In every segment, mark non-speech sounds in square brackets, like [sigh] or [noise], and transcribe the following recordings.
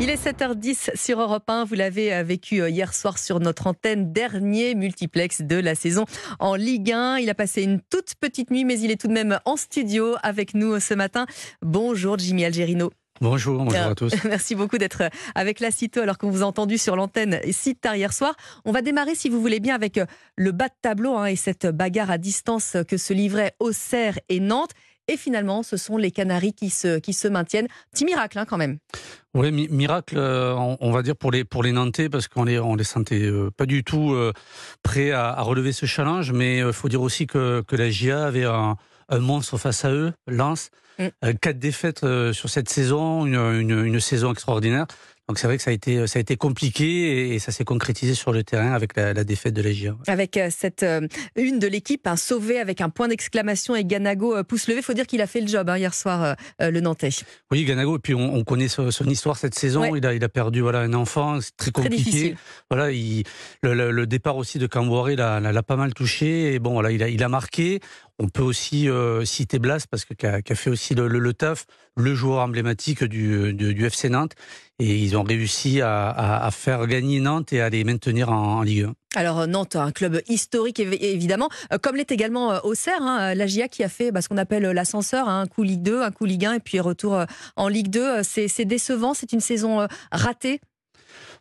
Il est 7h10 sur Europe 1. Vous l'avez euh, vécu euh, hier soir sur notre antenne, dernier multiplex de la saison en Ligue 1. Il a passé une toute petite nuit, mais il est tout de même en studio avec nous euh, ce matin. Bonjour Jimmy Algerino. Bonjour, bonjour à tous. [laughs] Merci beaucoup d'être avec la CITO alors qu'on vous a entendu sur l'antenne si tard hier soir. On va démarrer, si vous voulez bien, avec le bas de tableau hein, et cette bagarre à distance que se livraient Auxerre et Nantes. Et finalement, ce sont les Canaries qui se, qui se maintiennent. Petit miracle hein, quand même. Oui, miracle, euh, on, va dire pour les pour les Nantais parce qu'on les on les sentait euh, pas du tout euh, prêts à, relever ce challenge, mais il faut dire aussi que que la GIA avait un, monstre face à eux, Lens. Mm. quatre défaites sur cette saison, une, une, une saison extraordinaire. Donc c'est vrai que ça a été, ça a été compliqué et ça s'est concrétisé sur le terrain avec la, défaite de la Avec euh, cette euh, une de l'équipe, un sauvé avec un point d'exclamation et Ganago euh, pouce levé. Il faut dire qu'il a fait le job hein, hier soir, le Nantais. Oui, Ganago. Et puis on, connaît son, histoire cette saison. Il, a, il a perdu voilà un enfant, c'est très compliqué. voilà, il, le, départ aussi de Camboiré l'a pas mal touché. Et bon, voilà, il a, il a marqué. On peut aussi citer Blas parce que qui a, fait aussi le, le, taf, le joueur emblématique du, du, du FC Nantes et ils ont réussi à, faire gagner Nantes et à les maintenir en, Ligue 1. Alors Nantes, un club historique évidemment, euh, comme l'est également euh, Auxerre, hein, la GIA qui a fait bah, ce qu'on appelle l'ascenseur, hein, un coup Ligue 2, un coup Ligue 1 et puis retour euh, en Ligue 2. C'est décevant, c'est une saison ratée?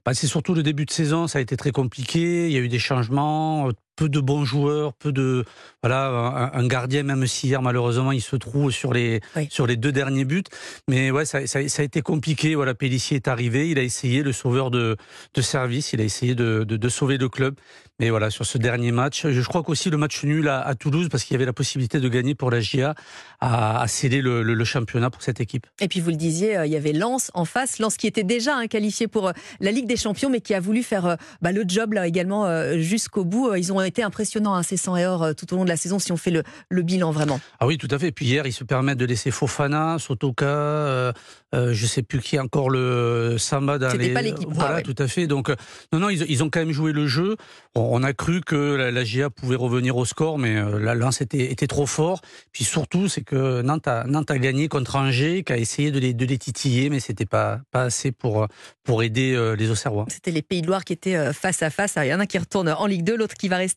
Bah, c'est surtout le début de saison, ça a été très compliqué. Il y a eu des changements, peu de bons joueurs, peu de voilà un, gardien même si hier malheureusement il se trouve sur les sur les deux derniers buts. Mais ouais, ça, ça, a été compliqué. Voilà, Pellissier est arrivé, il a essayé le sauveur de, de service, il a essayé de, de, sauver le club. Mais voilà, sur ce dernier match, je crois qu'aussi le match nul à, Toulouse, parce qu'il y avait la possibilité de gagner pour la GIA, a, a scellé le, le, championnat pour cette équipe. Et puis vous le disiez, euh, il y avait Lens en face, Lens qui était déjà hein, qualifié pour euh, la Ligue des Champions, mais qui a voulu faire euh, bah, le job là également jusqu'au bout. Ils ont été impressionnants, hein, ces 100 et or tout au long de la saison, si on fait le, le, bilan vraiment. Ah oui, tout à fait. Puis hier, ils se permettent de laisser Fofana, Sotoka, euh, je sais plus qui encore le Samba dans les. pas l'équipe. Voilà, tout à fait. Donc, euh, non, non, ils, ont quand même joué le jeu. On, a cru que la, GIA pouvait revenir au score, mais euh, la lance était, était, trop fort. Puis surtout, c'est que Nantes a, Nantes a gagné contre Angers, qui a essayé de les, de les titiller, mais c'était pas, pas assez pour, pour aider les Auxerrois. C'était les Pays de Loire qui étaient face à face. Il y en a un qui retourne en Ligue 2, l'autre qui va rester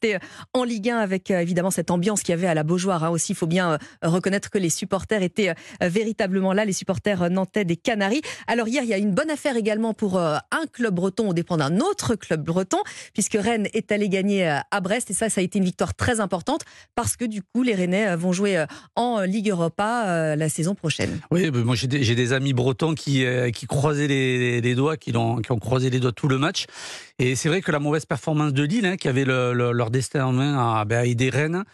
en Ligue 1 avec évidemment cette ambiance qu'il y avait à la Beaujoire. Hein, aussi, il faut bien reconnaître que les supporters étaient véritablement là, les supporters nantais des Canaries. Alors hier, il y a une bonne affaire également pour euh, un club breton au dépend d'un autre club breton, puisque Rennes est allé gagner euh, à Brest. Et ça, ça a été une victoire très importante, parce que du coup, les Rennais euh, vont jouer en Ligue Europa la saison prochaine. Oui, moi j'ai des, amis bretons qui, croisaient les, doigts, qui ont, qui ont croisé les doigts tout le match. Et c'est vrai que la mauvaise performance de Lille, hein, qui avait leur destin en main à, ben, aider Rennes,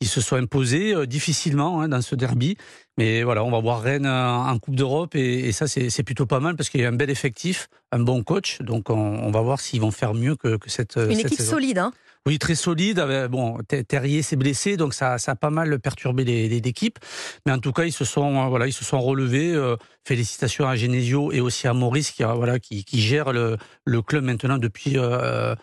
ils se sont imposés difficilement hein, dans ce derby. Mais voilà, on va voir Rennes en Coupe d'Europe et, ça, c'est plutôt pas mal parce qu'il y a un bel effectif, un bon coach. Donc, on, va voir s'ils vont faire mieux que, que cette. Une équipe solide, hein oui, très solide. Bon, Terrier s'est blessé, donc ça, ça a pas mal perturbé l'équipe. Mais en tout cas, ils se sont, voilà, ils se sont relevés. Euh, félicitations à Genesio et aussi à Maurice qui, voilà, qui, qui gère le, le club maintenant depuis. Euh,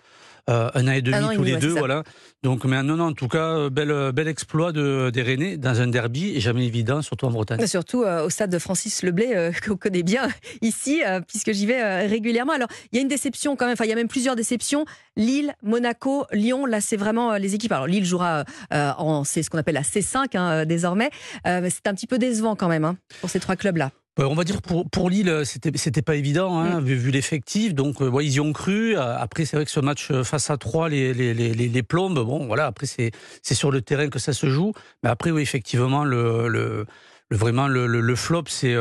euh, un an et demi tous les deux, voilà. Donc, mais non, non, en tout cas, euh, bel, euh, bel exploit de, des Rennais dans un derby et jamais évident, surtout en Bretagne. surtout au stade de Francis Leblay, [laughs] qu'on connaît bien ici, puisque j'y vais régulièrement. Alors, il y a une déception quand même, enfin, il y a même plusieurs déceptions. Lille, Monaco, Lyon, là, c'est vraiment les équipes. Alors, Lille jouera en, c'est ce qu'on appelle la C5 hein, désormais. c'est un petit peu décevant quand même hein, pour ces trois clubs-là. Euh, on va dire pour, pour Lille, c'était c'était pas évident hein, mm. vu, l'effectif. Donc euh, ils y ont cru. Euh, après c'est vrai que ce match face à 3 les, les, les, les plombes. Bon voilà après c'est c'est sur le terrain que ça se joue. Mais après oui effectivement le, le vraiment le, le, flop c'est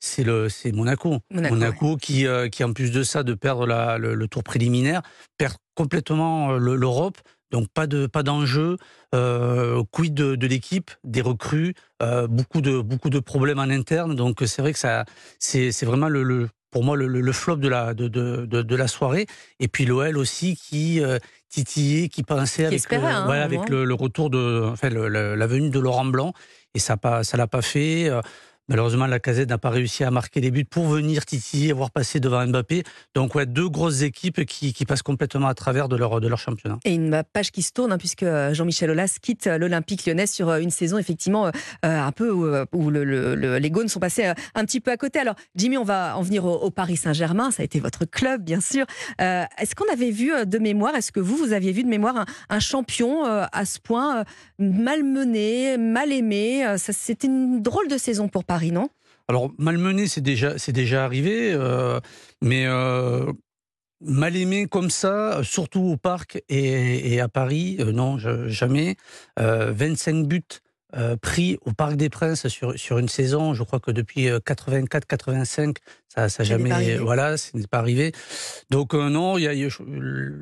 c'est le c'est Monaco Monaco, qui qui en plus de ça de perdre la, le, tour préliminaire perd complètement l'Europe donc pas de pas d'enjeu. Euh, quid de, l'équipe, des recrues, euh, beaucoup de beaucoup de problèmes en interne. Donc c'est vrai que ça c'est vraiment le, pour moi le, flop de la de, de, de, la soirée. Et puis l'OL aussi qui euh, titillait, qui pensait avec, hein, avec le, retour de enfin la venue de Laurent Blanc et ça pas ça l'a pas fait. Malheureusement, la casette n'a pas réussi à marquer les buts pour venir titiller, voir passer devant Mbappé. Donc, ouais, deux grosses équipes qui, passent complètement à travers de leur, de leur championnat. Et une page qui se tourne, hein, puisque Jean-Michel Aulas quitte l'Olympique lyonnais sur une saison, effectivement, un peu où, le, les Gaunes sont passés un petit peu à côté. Alors, Jimmy, on va en venir au, Paris Saint-Germain. Ça a été votre club, bien sûr. Est-ce qu'on avait vu de mémoire, est-ce que vous, vous aviez vu de mémoire un, champion à ce point malmené, mal aimé C'était une drôle de saison pour Paris, non? Alors, malmené, c'est déjà, c'est déjà arrivé, euh, mais euh, mal aimé comme ça, surtout au parc et, à Paris, euh, non, jamais. 25 buts pris au Parc des Princes sur, sur une saison. Je crois que depuis 84-85, ça n'a jamais, voilà, ce n'est pas arrivé. Donc non, il y a,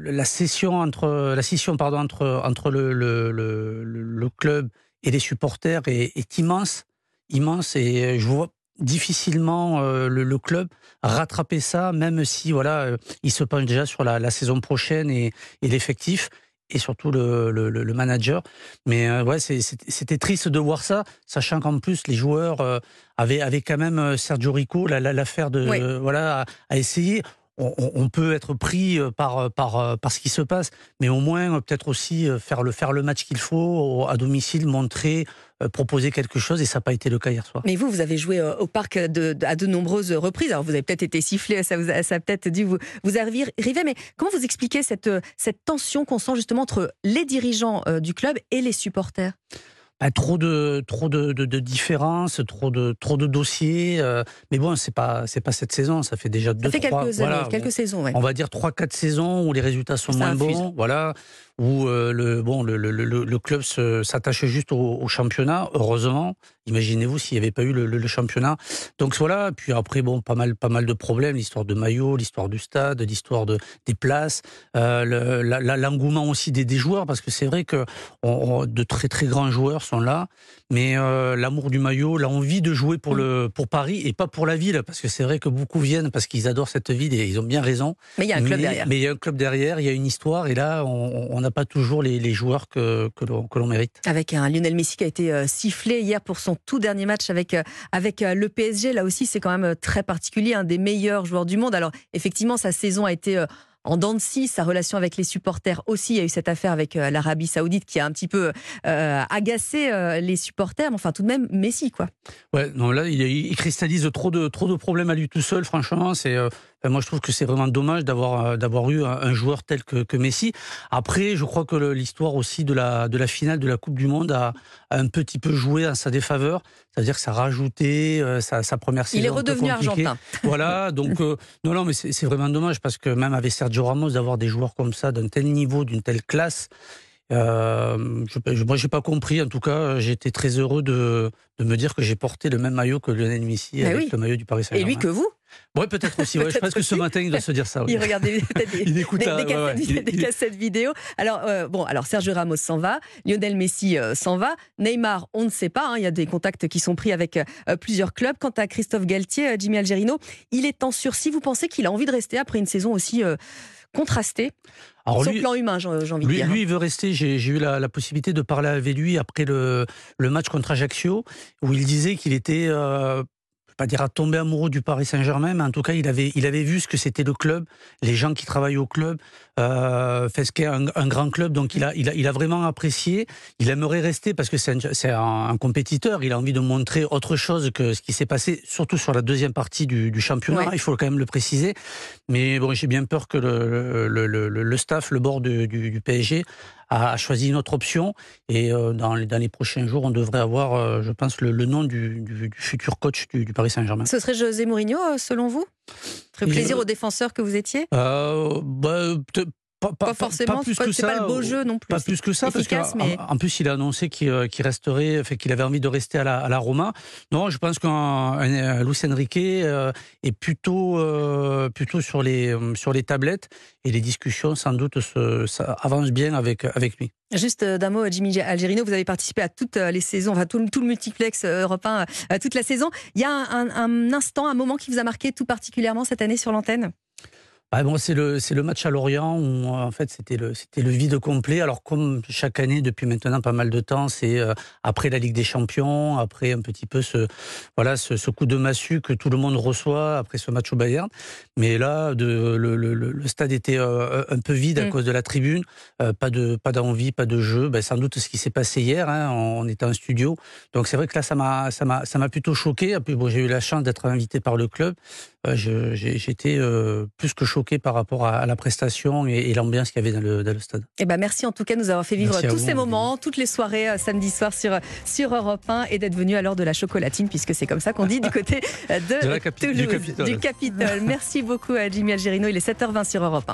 la session entre la scission pardon entre entre le, le, le, le club et les supporters est, immense, immense, et je vois difficilement euh, le, club rattraper ça, même si voilà, euh, il se penche déjà sur la, saison prochaine et, l'effectif et surtout le, manager. Mais euh, ouais, c'était triste de voir ça, sachant qu'en plus les joueurs avaient, avaient quand même Sergio Rico l'affaire de voilà à essayer on, peut être pris euh, par, euh, euh, par ce qui se passe, mais au moins peut-être aussi faire le, faire le match qu'il faut à domicile, montrer, proposer quelque chose, et ça n'a pas été le cas hier soir. Mais vous, vous avez joué au parc à de nombreuses reprises. Alors vous avez peut-être été sifflé, ça, vous a, peut-être dit vous, vous arrivez, mais comment vous expliquez cette, cette tension qu'on sent justement entre les dirigeants du club et les supporters? Bah, trop de trop de, de, différences, trop de trop de dossiers. Euh, mais bon, c'est pas c'est pas cette saison. Ça fait déjà deux fait trois, quelques, voilà, quelques saisons. On va dire trois quatre saisons où les résultats sont moins bons. Voilà où euh, le, bon, le, le, le club s'attachait juste au, championnat, heureusement. Imaginez-vous s'il n'y avait pas eu le, championnat. Donc voilà, puis après, bon, pas mal, pas mal de problèmes, l'histoire de maillot, l'histoire du stade, l'histoire de, des places, euh, l'engouement aussi des, des, joueurs, parce que c'est vrai que de très très grands joueurs sont là, mais euh, l'amour du maillot, l'envie de jouer pour, le, pour Paris et pas pour la ville, parce que c'est vrai que beaucoup viennent parce qu'ils adorent cette ville et ils ont bien raison. Mais il y a un club derrière. Mais il y a un club derrière, il y a une histoire, et là, on, n'a pas toujours les, joueurs que, que l'on mérite. Avec un Lionel Messi qui a été euh, sifflé hier pour son tout dernier match avec, euh, avec euh, le PSG. Là aussi, c'est quand même très particulier, un des meilleurs joueurs du monde. Alors, effectivement, sa saison a été en dents de scie, sa relation avec les supporters aussi. Il y a eu cette affaire avec l'Arabie Saoudite qui a un petit peu agacé les supporters. Mais enfin, tout de même, Messi, quoi. Ouais, non, là, il, cristallise trop de, trop de problèmes à lui tout seul, franchement. C'est moi, je trouve que c'est vraiment dommage d'avoir euh, d'avoir eu un, joueur tel que, que, Messi. Après, je crois que l'histoire aussi de la de la finale de la Coupe du Monde a, un petit peu joué à sa défaveur. C'est-à-dire que ça a rajouté euh, sa, sa, première saison. Il est redevenu argentin. [laughs] Voilà, donc euh, non, non, mais c'est vraiment dommage parce que même avec Sergio Ramos d'avoir des joueurs comme ça d'un tel niveau, d'une telle classe. Euh, je, moi, j'ai pas compris. En tout cas, j'étais très heureux de, de me dire que j'ai porté le même maillot que Lionel Messi bah avec le maillot du Paris Saint-Germain. Et lui que vous oui, peut-être aussi. je pense que ce matin, il doit se dire ça. Il regarde des, cassettes, vidéo. Alors, euh, bon, alors Sergio Ramos s'en va, Lionel Messi euh, s'en va, Neymar, on ne sait pas. Hein, il y a des contacts qui sont pris avec euh, plusieurs clubs. Quant à Christophe Galtier, Jimmy Algerino, il est en sursis. Vous pensez qu'il a envie de rester après une saison aussi contrastée? Alors Sur le plan humain, j'ai envie de dire. Lui, il veut rester. J'ai eu la, possibilité de parler avec lui après le, le match contre Ajaccio, où il disait qu'il était pas dire à tomber amoureux du Paris Saint-Germain, mais en tout cas, il avait, il avait vu ce que c'était le club, les gens qui travaillent au club, euh, fait ce qu'est un, grand club, donc il a, il a, il a vraiment apprécié. Il aimerait rester parce que c'est un, un, compétiteur. Il a envie de montrer autre chose que ce qui s'est passé, surtout sur la deuxième partie du, du championnat. Il faut quand même le préciser. Mais bon, j'ai bien peur que le, le, le, le, staff, le bord du, du PSG a choisi une autre option. Et euh, dans, les, dans les prochains jours, on devrait avoir, euh, je pense, le, nom du, du, futur coach du, Paris Saint-Germain. Ce serait José Mourinho, euh, selon vous? Très plaisir aux défenseurs que vous étiez? Bah, pas, forcément, pas, pas, le beau jeu non plus. Pas plus que ça, parce qu'en mais... en, plus, il a annoncé qu'il resterait, fait qu'il avait envie de rester à la, à la Roma. Non, je pense qu'un Luis Enrique euh, est plutôt, euh, plutôt sur, les, euh, sur les tablettes et les discussions, sans doute, se, ça avance bien avec, avec lui. Juste d'un mot, Jimmy Algerino, vous avez participé à toutes les saisons, enfin tout, tout le multiplex européen, toute la saison. Il y a un, un instant, un moment qui vous a marqué tout particulièrement cette année sur l'antenne? Ah bon, c'est le le match à Lorient où en fait c'était le le vide complet. Alors comme chaque année depuis maintenant pas mal de temps, c'est euh, après la Ligue des Champions, après un petit peu ce voilà ce, ce, coup de massue que tout le monde reçoit après ce match au Bayern. Mais là, de, le, le, le stade était euh, un peu vide à mm. cause de la tribune, euh, pas de pas d'envie, pas de jeu. Ben, sans doute ce qui s'est passé hier. Hein, on était en studio, donc c'est vrai que là ça m'a ça m'a plutôt choqué. Bon, j'ai eu la chance d'être invité par le club. J'étais plus que choqué par rapport à, la prestation et, l'ambiance qu'il y avait dans le, dans le stade. Eh ben merci en tout cas de nous avoir fait vivre tous ces moments, toutes les soirées euh, samedi soir sur, sur Europe 1 et d'être venu à l'heure de la chocolatine, puisque c'est comme ça qu'on dit du côté de, la Toulouse, du Capitole. Du Capitole. Merci beaucoup à Jimmy Algerino, il est 7h20 sur Europe 1.